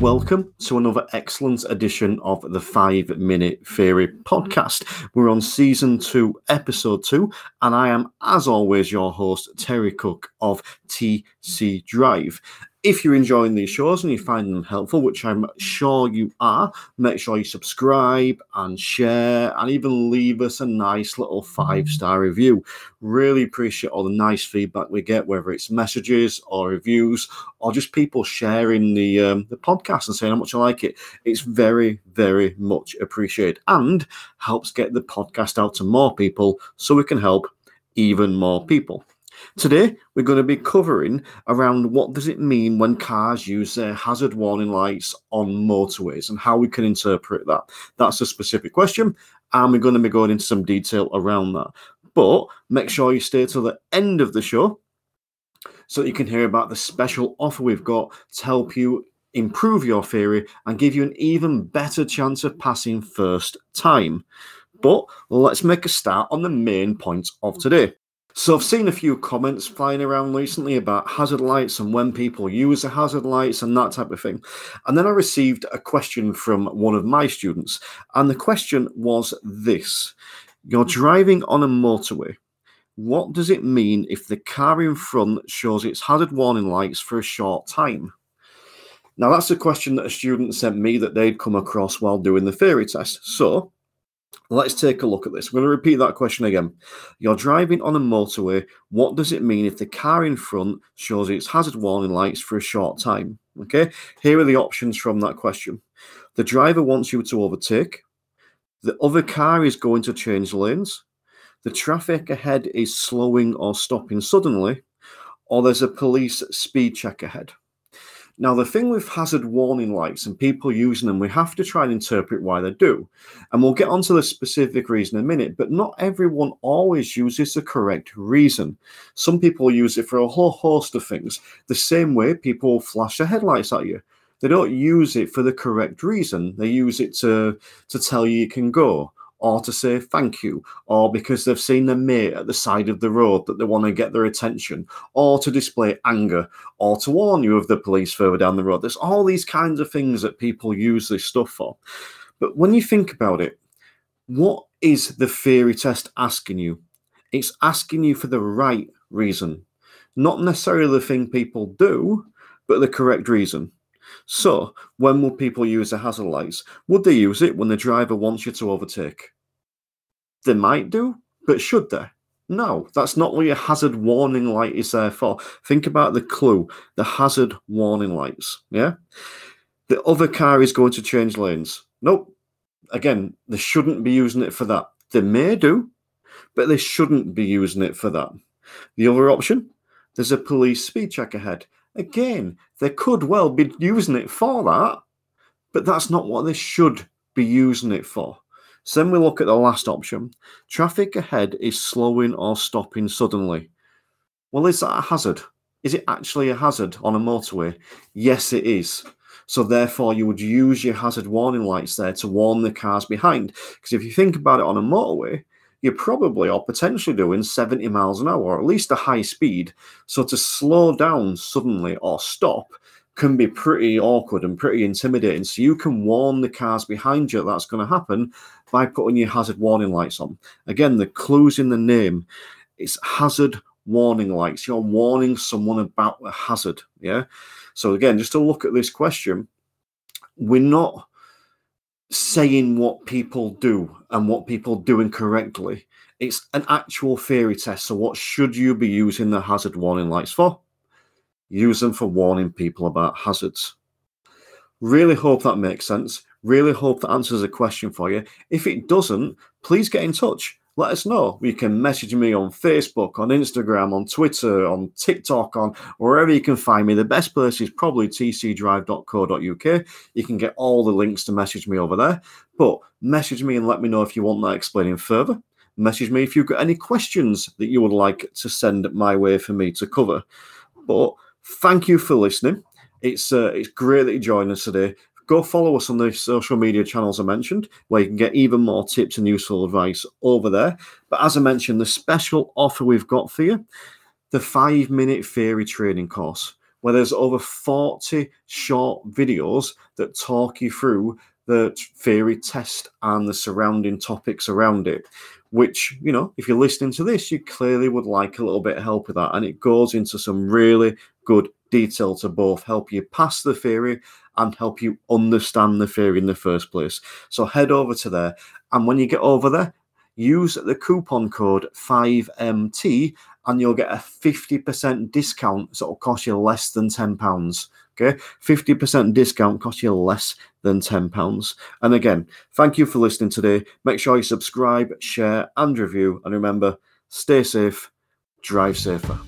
Welcome to another excellent edition of the Five Minute Theory podcast. We're on season two, episode two, and I am, as always, your host, Terry Cook of TC Drive. If you're enjoying these shows and you find them helpful, which I'm sure you are, make sure you subscribe and share and even leave us a nice little five star review. Really appreciate all the nice feedback we get, whether it's messages or reviews or just people sharing the um, the podcast and saying how much I like it. It's very, very much appreciated and helps get the podcast out to more people so we can help even more people. Today, we're going to be covering around what does it mean when cars use their hazard warning lights on motorways and how we can interpret that. That's a specific question, and we're going to be going into some detail around that. But make sure you stay till the end of the show so that you can hear about the special offer we've got to help you improve your theory and give you an even better chance of passing first time. But let's make a start on the main point of today. So I've seen a few comments flying around recently about hazard lights and when people use the hazard lights and that type of thing. And then I received a question from one of my students, and the question was this: You're mm. driving on a motorway. What does it mean if the car in front shows its hazard warning lights for a short time? Now, that's a question that a student sent me that they'd come across while doing the theory test. So, Let's take a look at this. I'm going to repeat that question again. You're driving on a motorway. What does it mean if the car in front shows its hazard warning lights for a short time? Okay, here are the options from that question. The driver wants you to overtake. The other car is going to change lanes. The traffic ahead is slowing or stopping suddenly. Or there's a police speed check ahead. Now, the thing with hazard warning lights and people using them, we have to try and interpret why they do. And we'll get onto the specific reason in a minute, but not everyone always uses the correct reason. Some people use it for a whole host of things, the same way people flash their headlights at you. They don't use it for the correct reason. They use it to, to tell you you can go or to say thank you, or because they've seen their mate at the side of the road that they want to get their attention, or to display anger, or to warn you of the police further down the road. There's all these kinds of things that people use this stuff for. But when you think about it, what is the theory test asking you? It's asking you for the right reason, not necessarily the thing people do, but the correct reason. So, when will people use the hazard lights? Would they use it when the driver wants you to overtake? They might do, but should they? No, that's not what your hazard warning light is there for. Think about the clue, the hazard warning lights. Yeah. The other car is going to change lanes. Nope. Again, they shouldn't be using it for that. They may do, but they shouldn't be using it for that. The other option, there's a police speed check ahead. Again, they could well be using it for that, but that's not what they should be using it for. So then we look at the last option. Traffic ahead is slowing or stopping suddenly. Well, is that a hazard? Is it actually a hazard on a motorway? Yes, it is. So therefore, you would use your hazard warning lights there to warn the cars behind. Because if you think about it on a motorway, you're probably or potentially doing 70 miles an hour, or at least a high speed. So to slow down suddenly or stop can be pretty awkward and pretty intimidating. So you can warn the cars behind you that's going to happen by putting your hazard warning lights on. Again, the clues in the name. It's hazard warning lights. You're warning someone about a hazard. Yeah. So again, just to look at this question, we're not saying what people do and what people do incorrectly. It's an actual theory test. So, what should you be using the hazard warning lights for? Use them for warning people about hazards. Really hope that makes sense. Really hope that answers a question for you. If it doesn't, please get in touch let us know. You can message me on Facebook, on Instagram, on Twitter, on TikTok, on wherever you can find me. The best place is probably tcdrive.co.uk. You can get all the links to message me over there. But message me and let me know if you want that explaining further. Message me if you've got any questions that you would like to send my way for me to cover. But thank you for listening. It's uh, it's great that you joined us today go follow us on the social media channels I mentioned, where you can get even more tips and useful advice over there. But as I mentioned, the special offer we've got for you the five minute theory training course. where there's over 40 short videos that talk you through the theory test and the surrounding topics around it. Which, you know, if you're listening to this, you clearly would like a little bit of help with that. And it goes into some really good detail to both help you pass the theory and help you understand the theory in the first place. So head over to there. And when you get over there, use the coupon code 5MT and you'll get a 50% discount. So it'll cost you less than £10. Okay, 50% discount costs you less than £10. And again, thank you for listening today. Make sure you subscribe, share, and review. And remember, stay safe, drive safer.